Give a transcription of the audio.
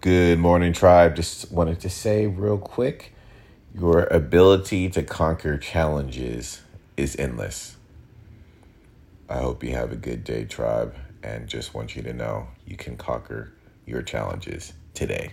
Good morning, tribe. Just wanted to say real quick your ability to conquer challenges is endless. I hope you have a good day, tribe, and just want you to know you can conquer your challenges today.